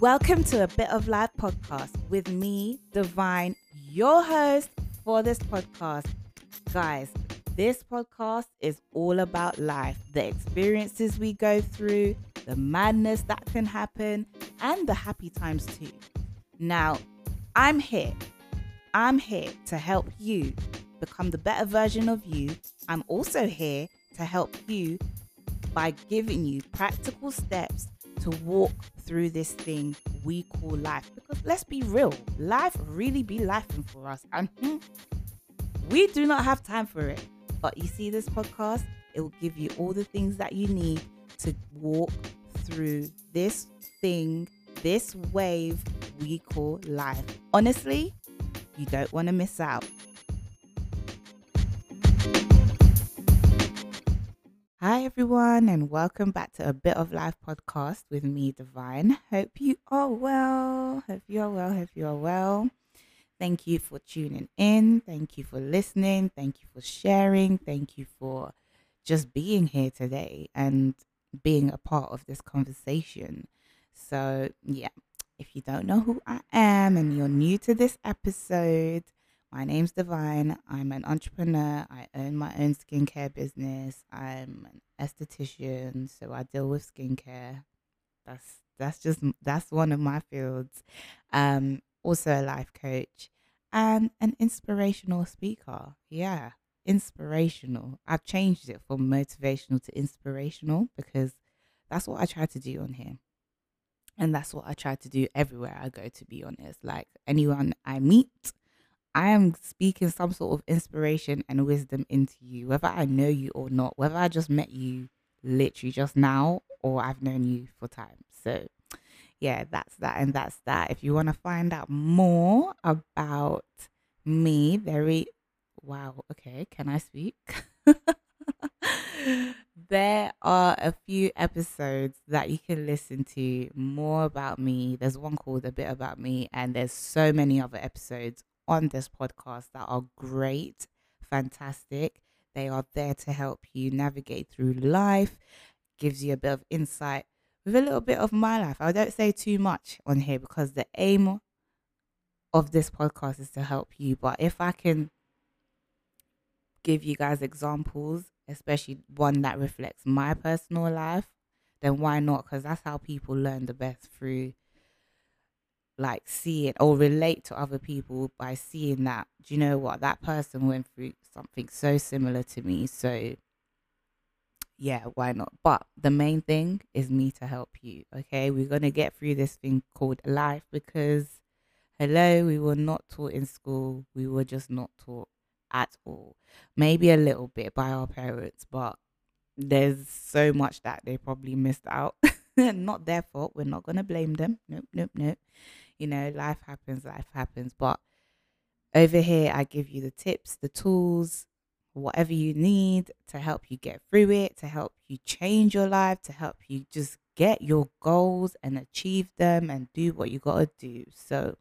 Welcome to a Bit of Life podcast with me, Divine, your host for this podcast. Guys, this podcast is all about life, the experiences we go through, the madness that can happen, and the happy times too. Now, I'm here. I'm here to help you become the better version of you. I'm also here to help you by giving you practical steps to walk through this thing we call life. Because let's be real, life really be lifing for us. And hmm, we do not have time for it. But you see, this podcast, it will give you all the things that you need to walk through this thing, this wave we call life. Honestly, you don't want to miss out. Hi, everyone, and welcome back to a Bit of Life podcast with me, Divine. Hope you are well. Hope you are well. Hope you are well. Thank you for tuning in. Thank you for listening. Thank you for sharing. Thank you for just being here today and being a part of this conversation. So, yeah, if you don't know who I am and you're new to this episode, my name's Divine. I'm an entrepreneur. I own my own skincare business. I'm an esthetician, so I deal with skincare. That's that's just that's one of my fields. Um, also a life coach and an inspirational speaker. Yeah, inspirational. I've changed it from motivational to inspirational because that's what I try to do on here. And that's what I try to do everywhere I go, to be honest. Like anyone I meet, I am speaking some sort of inspiration and wisdom into you, whether I know you or not, whether I just met you literally just now or I've known you for time. So, yeah, that's that and that's that. If you want to find out more about me, very wow, okay, can I speak? there are a few episodes that you can listen to more about me. There's one called A Bit About Me, and there's so many other episodes on this podcast that are great, fantastic. They are there to help you navigate through life, gives you a bit of insight with a little bit of my life. I don't say too much on here because the aim of this podcast is to help you. But if I can give you guys examples, especially one that reflects my personal life, then why not? Because that's how people learn the best through like see it or relate to other people by seeing that do you know what? That person went through something so similar to me so yeah why not? But the main thing is me to help you okay? We're going to get through this thing called life because hello we were not taught in school. We were just not taught at all. Maybe a little bit by our parents but there's so much that they probably missed out. Not their fault. We're not going to blame them. Nope nope nope you know, life happens, life happens. But over here, I give you the tips, the tools, whatever you need to help you get through it, to help you change your life, to help you just get your goals and achieve them and do what you got to do. So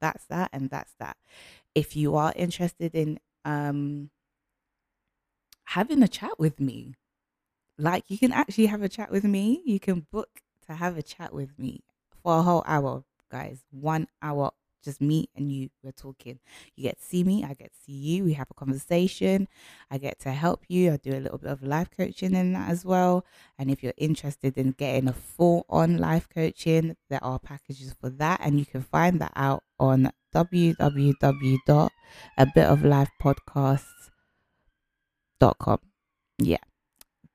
that's that and that's that. If you are interested in um having a chat with me, like you can actually have a chat with me, you can book to have a chat with me for a whole hour guys. One hour, just me and you. We're talking. You get to see me. I get to see you. We have a conversation. I get to help you. I do a little bit of life coaching in that as well. And if you're interested in getting a full on life coaching, there are packages for that. And you can find that out on www.abitoflifepodcasts.com. Yeah.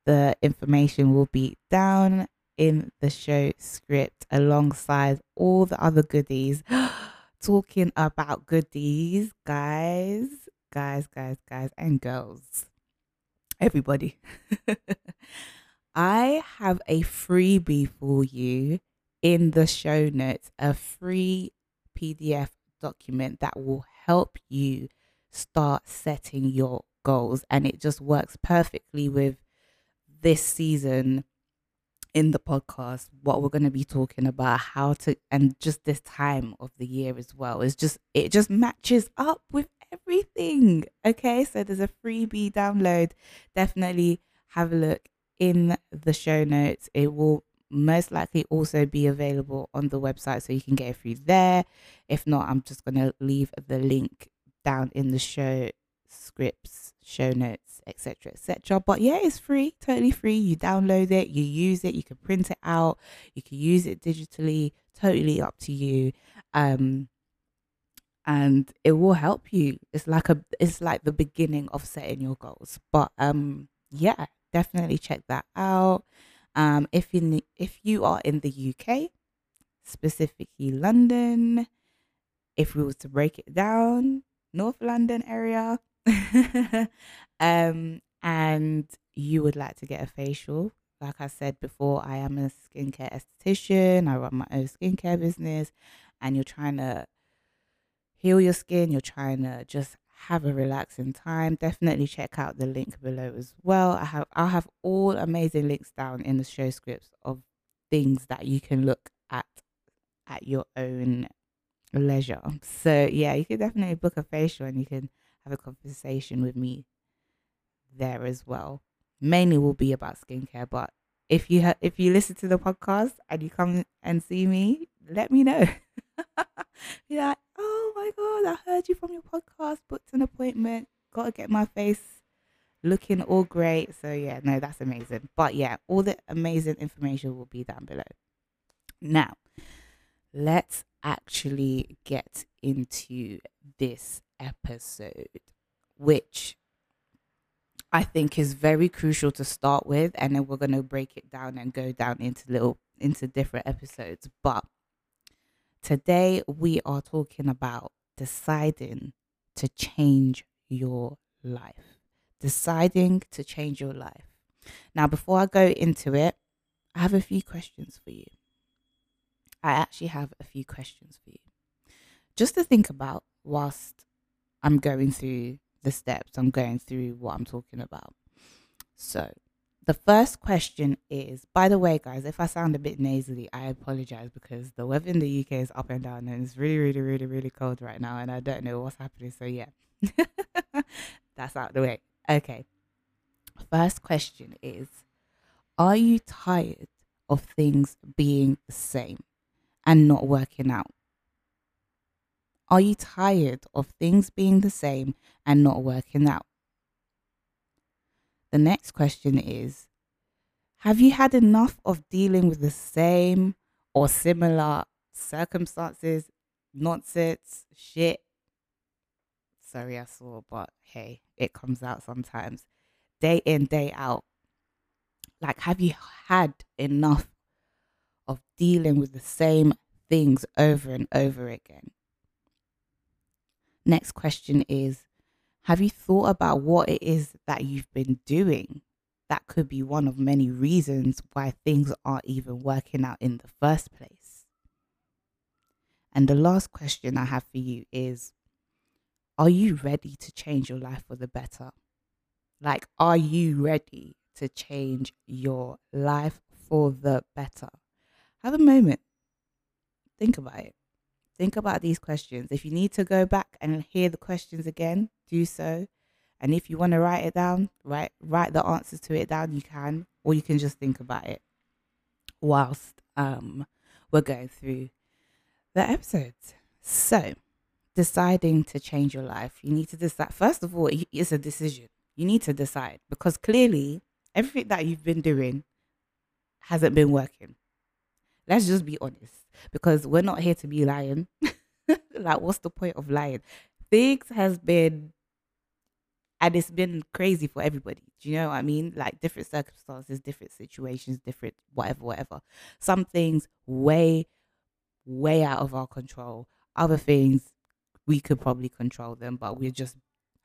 The information will be down in the show script alongside all the other goodies. Talking about goodies, guys, guys, guys, guys, and girls. Everybody. I have a freebie for you in the show notes, a free PDF document that will help you start setting your goals. And it just works perfectly with this season in the podcast what we're going to be talking about how to and just this time of the year as well. Is just it just matches up with everything okay? So there's a freebie download. Definitely have a look in the show notes. It will most likely also be available on the website so you can get it through there. If not, I'm just going to leave the link down in the show scripts, show notes, etc. etc. But yeah, it's free, totally free. You download it, you use it, you can print it out, you can use it digitally, totally up to you. Um and it will help you. It's like a it's like the beginning of setting your goals. But um yeah, definitely check that out. Um if in if you are in the UK, specifically London, if we were to break it down, North London area, um, and you would like to get a facial, like I said before, I am a skincare esthetician. I run my own skincare business, and you're trying to heal your skin, you're trying to just have a relaxing time, definitely check out the link below as well. I have I'll have all amazing links down in the show scripts of things that you can look at at your own leisure. So yeah, you can definitely book a facial and you can have a conversation with me there as well. Mainly will be about skincare, but if you ha- if you listen to the podcast and you come and see me, let me know. Be like, oh my god, I heard you from your podcast, booked an appointment, got to get my face looking all great. So yeah, no, that's amazing. But yeah, all the amazing information will be down below. Now, let's actually get into this episode, which I think is very crucial to start with, and then we're gonna break it down and go down into little into different episodes. But today we are talking about deciding to change your life. Deciding to change your life. Now, before I go into it, I have a few questions for you. I actually have a few questions for you. Just to think about whilst I'm going through the steps, I'm going through what I'm talking about. So, the first question is by the way, guys, if I sound a bit nasally, I apologize because the weather in the UK is up and down and it's really, really, really, really cold right now, and I don't know what's happening. So, yeah, that's out the way. Okay. First question is Are you tired of things being the same and not working out? Are you tired of things being the same and not working out? The next question is Have you had enough of dealing with the same or similar circumstances, nonsense, shit? Sorry, I saw, but hey, it comes out sometimes. Day in, day out. Like, have you had enough of dealing with the same things over and over again? Next question is Have you thought about what it is that you've been doing? That could be one of many reasons why things aren't even working out in the first place. And the last question I have for you is Are you ready to change your life for the better? Like, are you ready to change your life for the better? Have a moment. Think about it think about these questions. If you need to go back and hear the questions again, do so. And if you want to write it down, write write the answers to it down, you can, or you can just think about it whilst um we're going through the episodes. So, deciding to change your life, you need to decide. First of all, it's a decision. You need to decide because clearly everything that you've been doing hasn't been working. Let's just be honest because we're not here to be lying. like, what's the point of lying? Things has been, and it's been crazy for everybody. Do you know what I mean? Like different circumstances, different situations, different whatever, whatever. Some things way, way out of our control. Other things we could probably control them, but we're just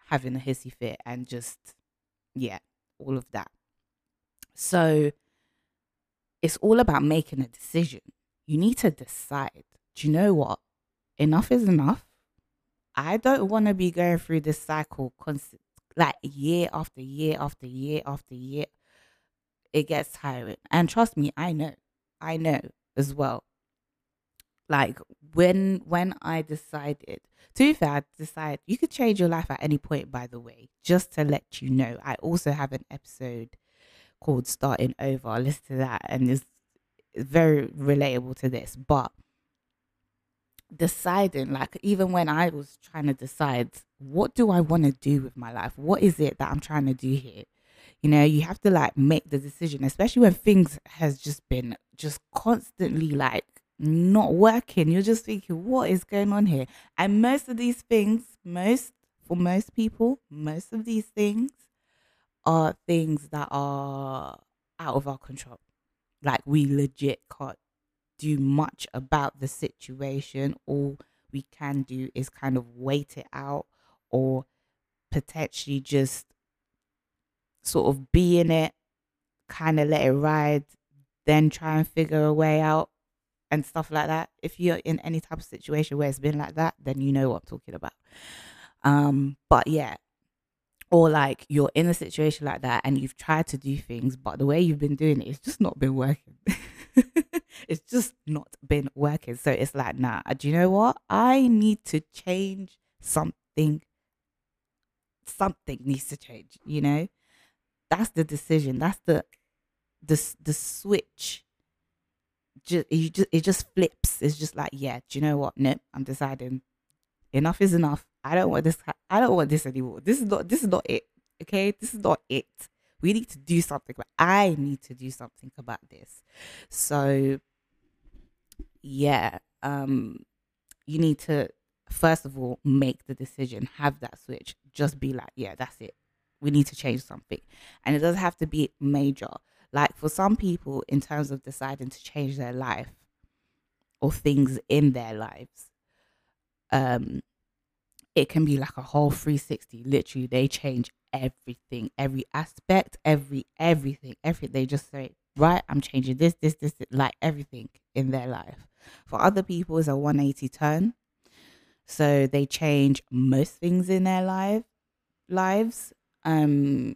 having a hissy fit and just, yeah, all of that. So it's all about making a decision you need to decide. Do you know what? Enough is enough. I don't want to be going through this cycle like year after year after year after year. It gets tiring. And trust me, I know. I know as well. Like when when I decided to be fair, I decide you could change your life at any point, by the way, just to let you know. I also have an episode called Starting Over. Listen to that and it's very relatable to this, but deciding, like, even when I was trying to decide, what do I want to do with my life? What is it that I'm trying to do here? You know, you have to like make the decision, especially when things has just been just constantly like not working. You're just thinking, what is going on here? And most of these things, most for most people, most of these things are things that are out of our control. Like we legit can't do much about the situation. All we can do is kind of wait it out or potentially just sort of be in it, kind of let it ride, then try and figure a way out and stuff like that. If you're in any type of situation where it's been like that, then you know what I'm talking about. Um, but yeah, or like you're in a situation like that and you've tried to do things, but the way you've been doing it, it's just not been working. it's just not been working. So it's like, nah, uh, do you know what? I need to change something. Something needs to change, you know? That's the decision. That's the the the switch. Just you just it just flips. It's just like, yeah, do you know what? Nope, I'm deciding enough is enough. I don't want this. I don't want this anymore. This is not. This is not it. Okay, this is not it. We need to do something. But I need to do something about this. So, yeah. Um, you need to first of all make the decision. Have that switch. Just be like, yeah, that's it. We need to change something, and it doesn't have to be major. Like for some people, in terms of deciding to change their life or things in their lives, um, it can be like a whole 360 literally they change everything every aspect every everything everything they just say right i'm changing this this this, like everything in their life. For other people it's a 180 turn. So they change most things in their life lives um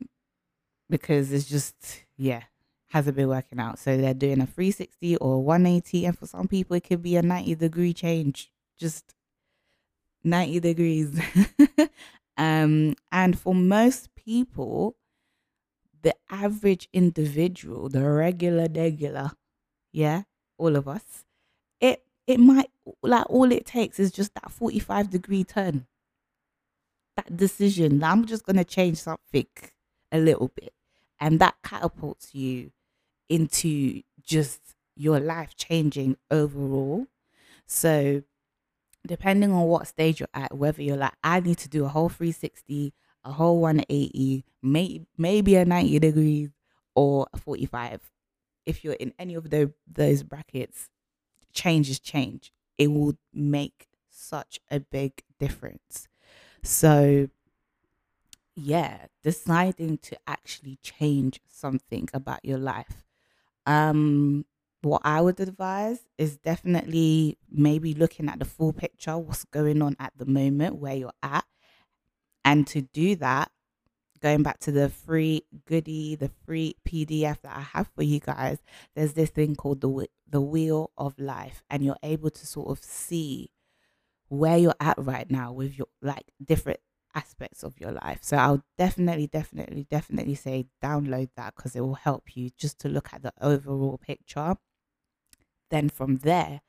because it's just yeah hasn't been working out. So they're doing a 360 or 180 and for some people it could be a 90 degree change just 90 degrees. um, and for most people, the average individual, the regular, regular, yeah, all of us, it it might like all it takes is just that 45 degree turn. That decision that I'm just gonna change something a little bit. And that catapults you into just your life changing overall. So depending on what stage you're at, whether you're like, I need to do a whole 360, a whole 180, may, maybe a 90 degrees or a 45. If you're in any of the, those brackets, change is change. It will make such a big difference. So, yeah, deciding to actually change something about your life. Um, what I would advise is definitely maybe looking at the full picture, what's going on at the moment, where you're at. And to do that, going back to the free goodie, the free PDF that I have for you guys, there's this thing called the the wheel of life, and you're able to sort of see where you're at right now with your like different aspects of your life. So I'll definitely, definitely, definitely say download that because it will help you just to look at the overall picture then from there,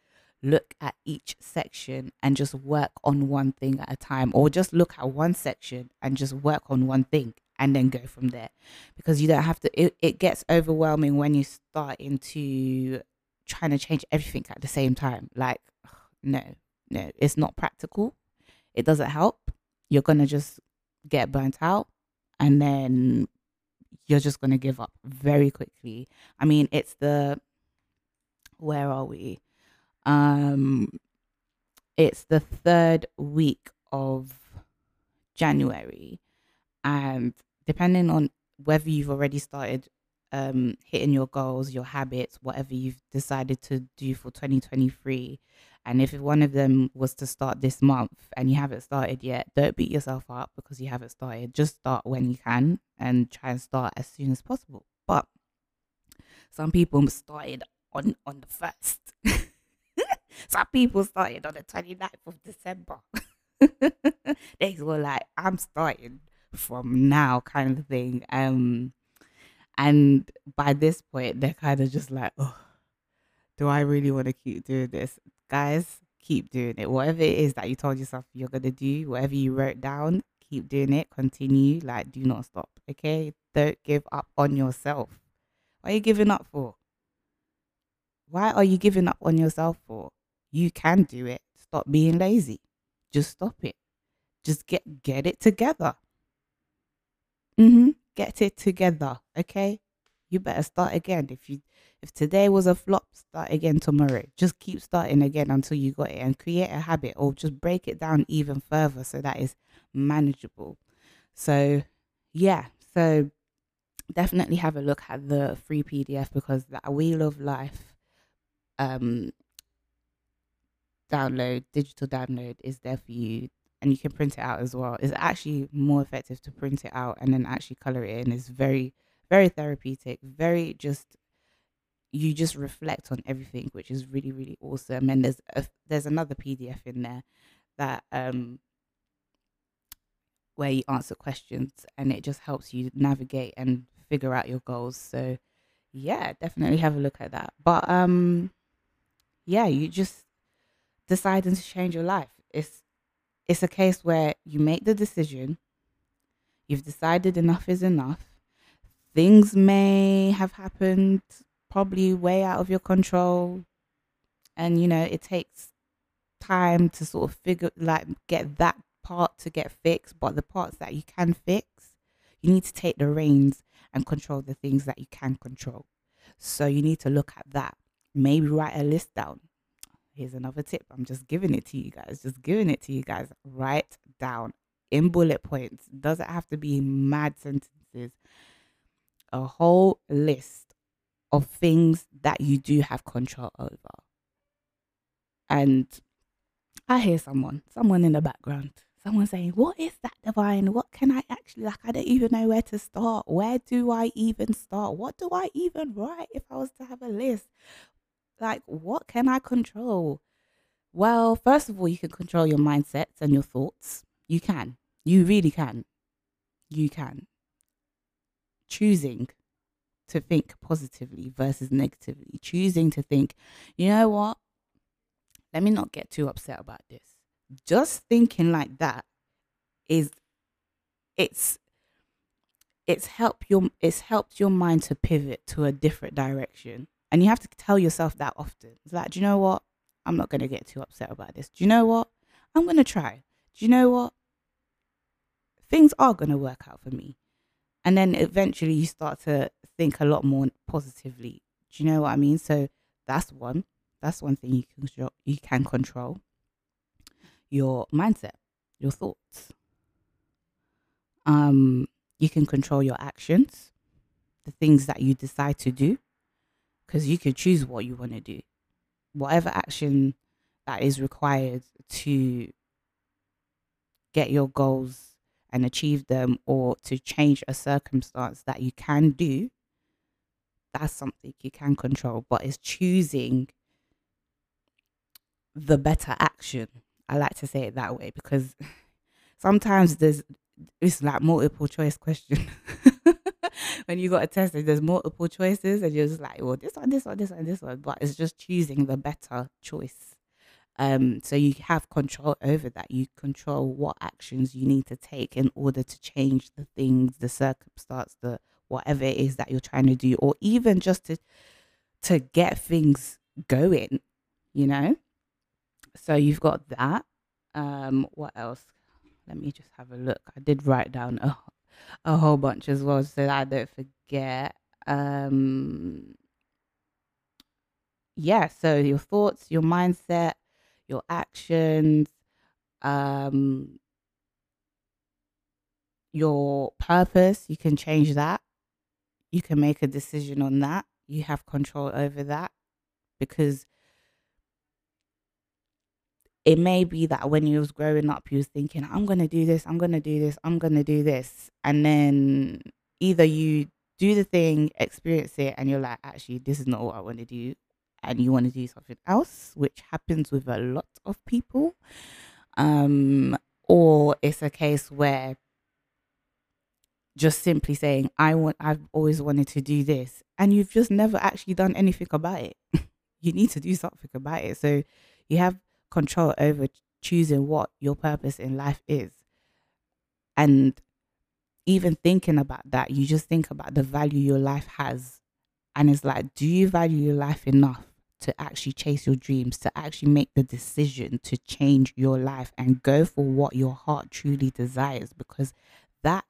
look at each section and just work on one thing at a time, or just look at one section and just work on one thing and then go from there. Because you don't have to, it, it gets overwhelming when you start into trying to change everything at the same time. Like, no, no, it's not practical. It doesn't help. You're to just get burnt out and then you're just going to give up very quickly. I mean, it's the where are we? Um, it's the third week of January, and depending on whether you've already started um, hitting your goals, your habits, whatever you've decided to do for 2023. And if one of them was to start this month and you haven't started yet, don't beat yourself up because you haven't started. Just start when you can and try and start as soon as possible. But some people started on on the first. Some people started on the 29th of December. they were like, I'm starting from now kind of thing. Um and by this point they're kind of just like, oh do I really want to keep doing this? Guys, keep doing it. Whatever it is that you told yourself you're to do, whatever you wrote down, keep doing it. Continue. Like, do not stop. Okay. Don't give up on yourself. What are you giving up for? Why are you giving up on yourself for? You can do it. Stop being lazy. Just stop it. Just get get it together. Mhm. Get it together, okay? You better start again. If you if today was a flop, start again tomorrow. Just keep starting again until you got it and create a habit or just break it down even further so that is manageable. So, yeah. So, definitely have a look at the free PDF because that Wheel of Life um download, digital download is there for you and you can print it out as well. It's actually more effective to print it out and then actually color it in. It's very, very therapeutic, very just you just reflect on everything, which is really, really awesome. And there's a, there's another PDF in there that um where you answer questions and it just helps you navigate and figure out your goals. So yeah, definitely have a look at that. But um yeah, you just deciding to change your life. It's it's a case where you make the decision, you've decided enough is enough. Things may have happened probably way out of your control. And you know, it takes time to sort of figure like get that part to get fixed, but the parts that you can fix, you need to take the reins and control the things that you can control. So you need to look at that. Maybe write a list down here's another tip. I'm just giving it to you guys. Just giving it to you guys. Write down in bullet points. Doesn't have to be mad sentences. A whole list of things that you do have control over. And I hear someone, someone in the background, someone saying, What is that divine? What can I actually like? I don't even know where to start. Where do I even start? What do I even write if I was to have a list? Like what can I control? Well, first of all, you can control your mindsets and your thoughts. You can. You really can. You can. Choosing to think positively versus negatively. Choosing to think, you know what? Let me not get too upset about this. Just thinking like that is it's it's helped your it's helped your mind to pivot to a different direction and you have to tell yourself that often. It's like, do you know what? I'm not going to get too upset about this. Do you know what? I'm going to try. Do you know what? Things are going to work out for me. And then eventually you start to think a lot more positively. Do you know what I mean? So that's one. That's one thing you can control. You can control your mindset, your thoughts. Um, you can control your actions, the things that you decide to do because you can choose what you want to do. Whatever action that is required to get your goals and achieve them or to change a circumstance that you can do, that's something you can control. But it's choosing the better action. I like to say it that way because sometimes there's it's like multiple choice question. when you got a test and there's multiple choices and you're just like, well, this one, this one, this one, this one. But it's just choosing the better choice. Um, so you have control over that. You control what actions you need to take in order to change the things, the circumstance, the whatever it is that you're trying to do, or even just to to get things going, you know? So you've got that. Um, what else? Let me just have a look. I did write down a a whole bunch as well so that I don't forget. Um, yeah, so your thoughts, your mindset, your actions, um, your purpose, you can change that. You can make a decision on that. You have control over that because it may be that when you was growing up, you was thinking, I'm gonna do this, I'm gonna do this, I'm gonna do this, and then either you do the thing, experience it, and you're like, actually, this is not what I want to do, and you want to do something else, which happens with a lot of people, um, or it's a case where just simply saying, I want, I've always wanted to do this, and you've just never actually done anything about it. you need to do something about it. So you have control over choosing what your purpose in life is. And even thinking about that, you just think about the value your life has. And it's like, do you value your life enough to actually chase your dreams, to actually make the decision to change your life and go for what your heart truly desires? Because that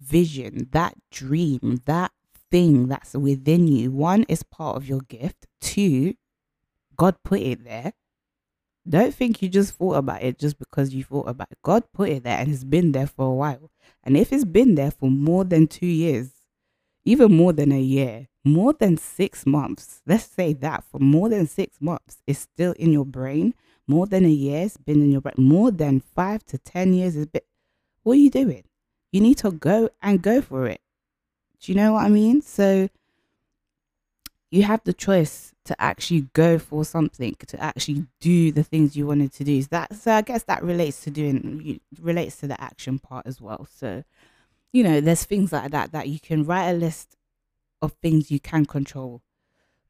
vision, that dream, that thing that's within you, one is part of your gift, two, God put it there. Don't think you just thought about it just because you thought about it. God put it there and it's been there for a while. And if it's been there for more than two years, even more than a year, more than six months, let's say that for more than six months, it's still in your brain. More than a year, it's been in your brain. More than five to 10 years, it's been, what are you doing? You need to go and go for it. Do you know what I mean? So you have the choice to actually go for something, to actually do the things you wanted to do. So that so I guess that relates to doing relates to the action part as well. So, you know, there's things like that that you can write a list of things you can control.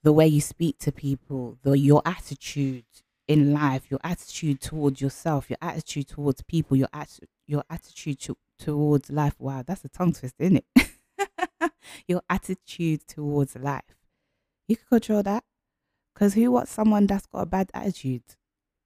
The way you speak to people, the your attitude in life, your attitude towards yourself, your attitude towards people, your atti- your attitude to, towards life. Wow, that's a tongue twist, isn't it? your attitude towards life. You can control that. Because who wants someone that's got a bad attitude?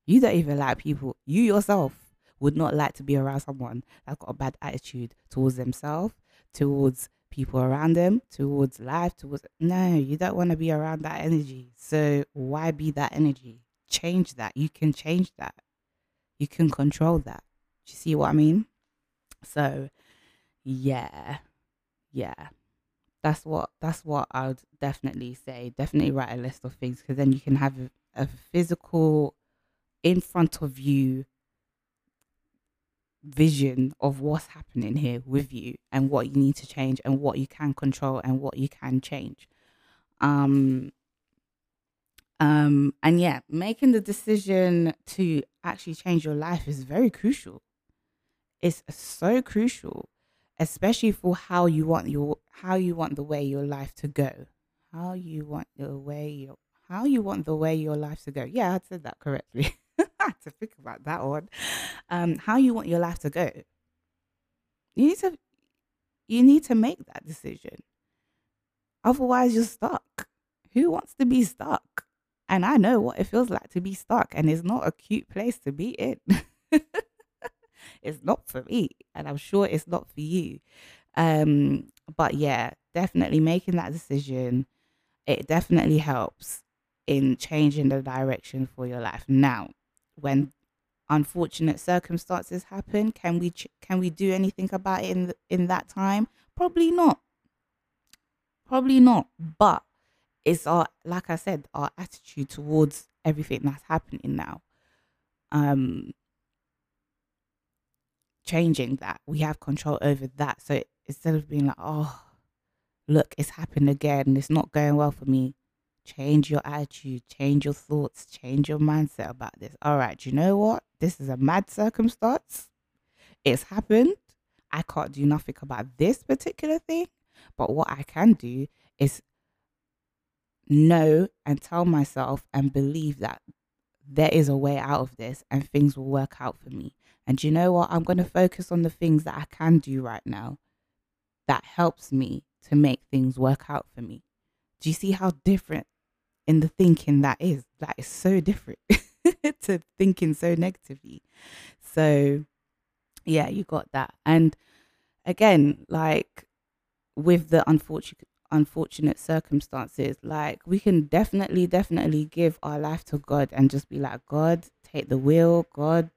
You don't even like people. You yourself would not like to be around someone that's got a bad attitude towards themselves, towards people around them, towards life, towards. No, you don't want to be around that energy. So why be that energy? Change that. You can change that. You can control that. Do you see what I mean? So, yeah, yeah that's what that's what I would definitely say. Definitely write a list of things because then you can have a, a physical in front of you vision of what's happening here with you and what you need to change and what you can control and what you can change. Um um and yeah, making the decision to actually change your life is very crucial. It's so crucial especially for how you want your how you want the way your life to go. How you want the way your how you want the way your life to go. Yeah i said that correctly. I had to think about that one. Um how you want your life to go. You need to you need to make that decision. Otherwise you're stuck. Who wants to be stuck? And i know what it feels like to be stuck and it's not a cute place to be in it's not for me and i'm sure it's not for you. Um but yeah definitely making that decision it definitely helps in changing the direction for your life. Now when unfortunate circumstances happen can we ch- can we do anything about it in th- in that time? Probably not. Probably not but it's our like i said our attitude towards everything that's happening now. Um changing that. We have control over that. So instead of being like, oh, look, it's happened again, it's not going well for me, change your attitude, change your thoughts, change your mindset about this. All right, you know what? This is a mad circumstance. It's happened. I can't do nothing about this particular thing. But what I can do is know and tell myself and believe that there is a way out of this and things will work out for me. And you know what? I'm going to focus on the things that I can do right now that helps me to make things work out for me. Do you see how different in the thinking that is? That is so different to thinking so negatively. So, yeah, you got that. And again, like with the unfortunate unfortunate circumstances, like we can definitely, definitely give our life to God and just be like, God, take the wheel. God,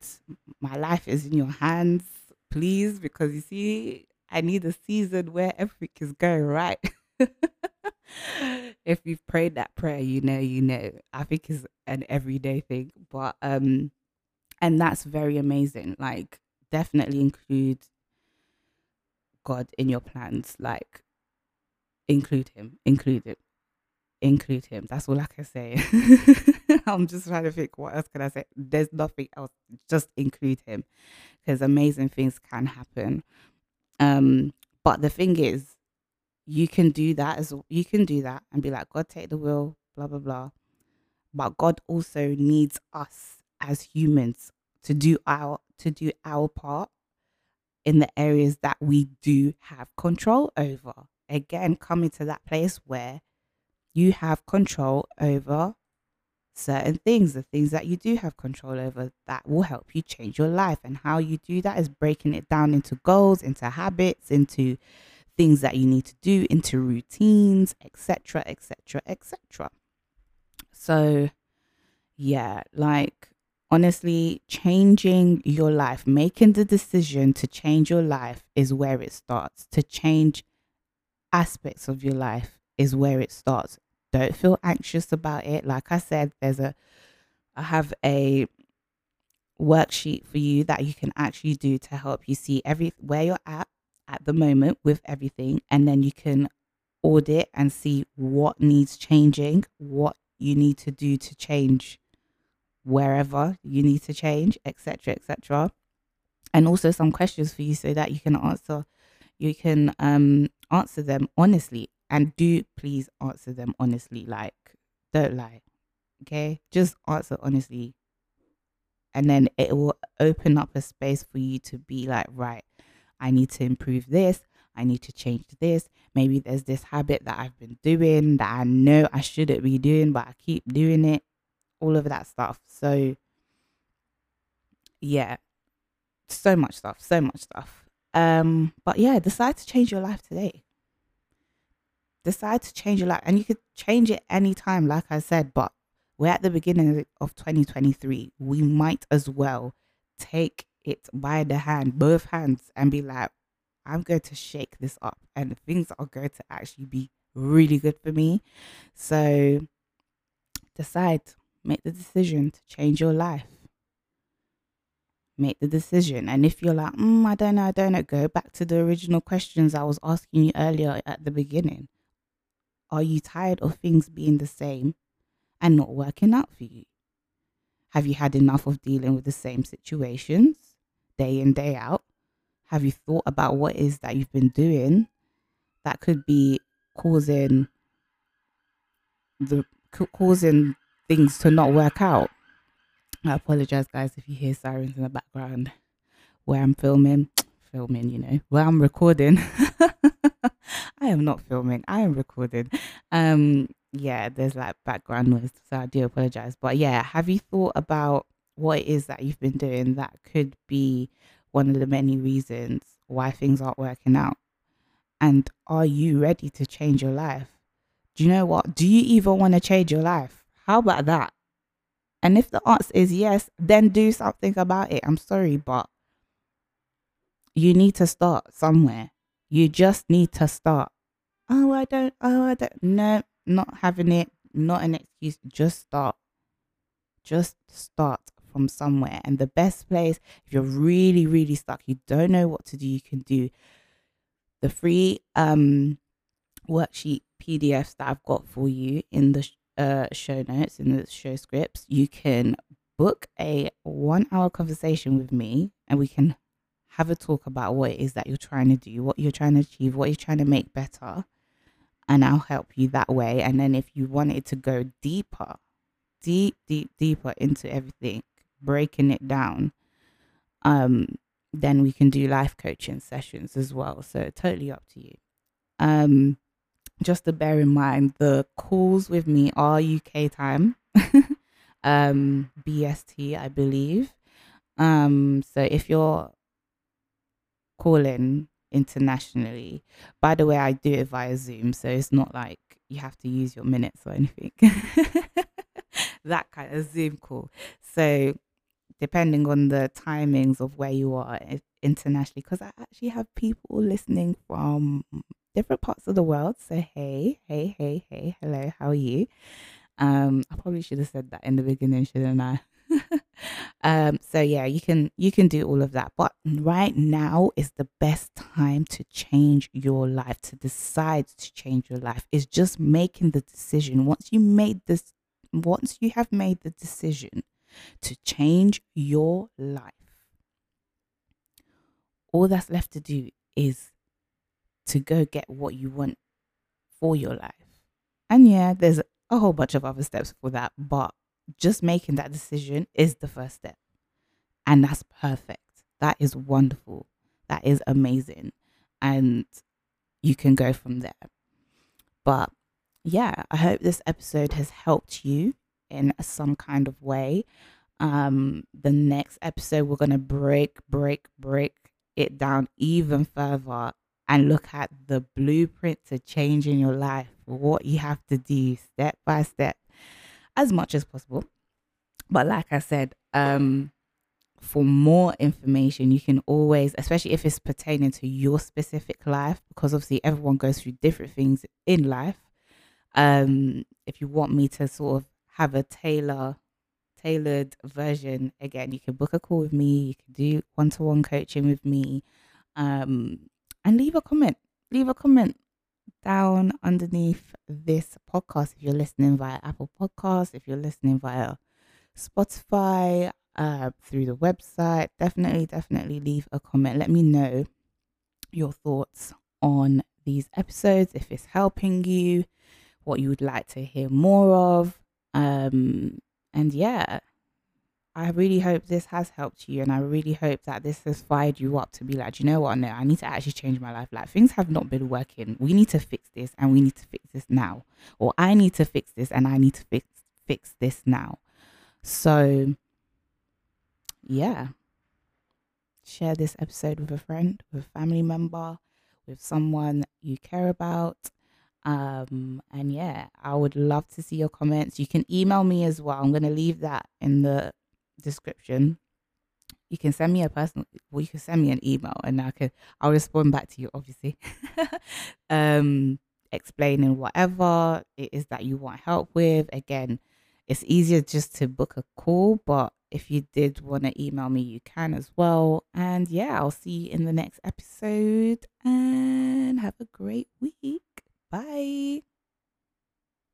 my life is in your hands, please, because you see, I need a season where everything is going right. if you've prayed that prayer, you know, you know. I think it's an everyday thing, but um, and that's very amazing. Like, definitely include God in your plans. Like, include Him, include it, include Him. That's all I can say. I'm just trying to think what else can I say. There's nothing else. Just include him because amazing things can happen. Um, but the thing is, you can do that as you can do that and be like, God, take the wheel, blah blah blah. but God also needs us as humans to do our to do our part in the areas that we do have control over. Again, coming to that place where you have control over certain things, the things that you do have control over that will help you change your life. And how you do that is breaking it down into goals, into habits, into things that you need to do, into routines, etc., etc., etc. So, yeah, like honestly, changing your life, making the decision to change your life is where it starts. To change aspects of your life is where it starts. Don't feel anxious about it. Like I said, there's a, I have a worksheet for you that you can actually do to help you see every where you're at at the moment with everything and then you can audit and see what needs changing what you need to do to change wherever you need to change, etc., etc. And also some questions for you so that you can answer you can um answer them honestly and do please answer them honestly like don't lie okay just answer honestly and then it will open up a space for you to be like right i need to improve this i need to change this maybe there's this habit that i've been doing that i know i shouldn't be doing but i keep doing it all of that stuff. So, yeah, so much stuff, so much stuff. Um, but yeah, decide to change your life today. Decide to change your life, and you could change it anytime, like I said. But we're at the beginning of 2023. We might as well take it by the hand, both hands, and be like, I'm going to shake this up, and things are going to actually be really good for me. So decide Make the decision to change your life. Make the decision. And if you're like, mm, I don't know, I don't know, go back to the original questions I was asking you earlier at the beginning. Are you tired of things being the same and not working out for you? Have you had enough of dealing with the same situations day in, day out? Have you thought about what is that you've been doing that could be causing the causing things to not work out. I apologize, guys, if you hear sirens in the background where I'm filming, filming, you know, where I'm recording. I am not filming, I am recording. Um, yeah, there's like background noise, so I do apologize. But yeah, have you thought about what it is that you've been doing that could be one of the many reasons why things aren't working out? And are you ready to change your life? Do you know what? Do you even want to change your life? How about that? And if the answer is yes, then do something about it. I'm sorry, but you need to start somewhere. You just need to start. Oh, I don't, oh, I don't, no, not having it, not an excuse. Just start. Just start from somewhere. And the best place, if you're really, really stuck, you don't know what to do, you can do the free um worksheet PDFs that I've got for you in the uh, show notes in the show scripts, you can book a one hour conversation with me and we can have a talk about what it is that you're trying to do, what you're trying to achieve, what you're trying to make better. And I'll help you that way. And then if you wanted to go deeper, deep, deep, deeper into everything, breaking it down, um, then we can do life coaching sessions as well. So totally up to you. Um, just to bear in mind, the calls with me are UK time, um, BST, I believe. Um, so if you're calling internationally, by the way, I do it via Zoom, so it's not like you have to use your minutes or anything. that kind of Zoom call. So depending on the timings of where you are internationally, because I actually have people listening from different parts of the world. So hey, hey, hey, hey, hello, how are you? Um, I probably should have said that in the beginning, shouldn't I? um, so yeah, you can you can do all of that. But right now is the best time to change your life, to decide to change your life. Is just making the decision. Once you made this once you have made the decision to change your life, all that's left to do is to go get what you want for your life. And yeah, there's a whole bunch of other steps for that, but just making that decision is the first step. And that's perfect. That is wonderful. That is amazing. And you can go from there. But yeah, I hope this episode has helped you in some kind of way. Um, the next episode, we're going to break, break, break it down even further and look at the blueprint to changing your life, what you have to do step by step as much as possible. But like I said, um, for more information, you can always, especially if it's pertaining to your specific life, because obviously everyone goes through different things in life. Um, if you want me to sort of have a tailor tailored version, again, you can book a call with me, you can do one to one coaching with me, um, and leave a comment. Leave a comment down underneath this podcast if you're listening via Apple Podcasts, if you're listening via Spotify, uh, through the website. Definitely, definitely leave a comment. Let me know your thoughts on these episodes, if it's helping you, what you would like to hear more of. Um, and yeah, I really hope this has helped you, and I really hope that this has fired you up to be like, you know what? No, I need to actually change my life. Like things have not been working. We need to fix this, and we need to fix this now. Or I need to fix this, and I need to fix fix this now. So, yeah, share this episode with a friend, with a family member, with someone you care about. Um, and yeah, I would love to see your comments. You can email me as well. I'm going to leave that in the description. You can send me a personal, well, you can send me an email and I can I'll respond back to you, obviously. um, explaining whatever it is that you want help with. Again, it's easier just to book a call, but if you did want to email me, you can as well. And yeah, I'll see you in the next episode and have a great week. Bye.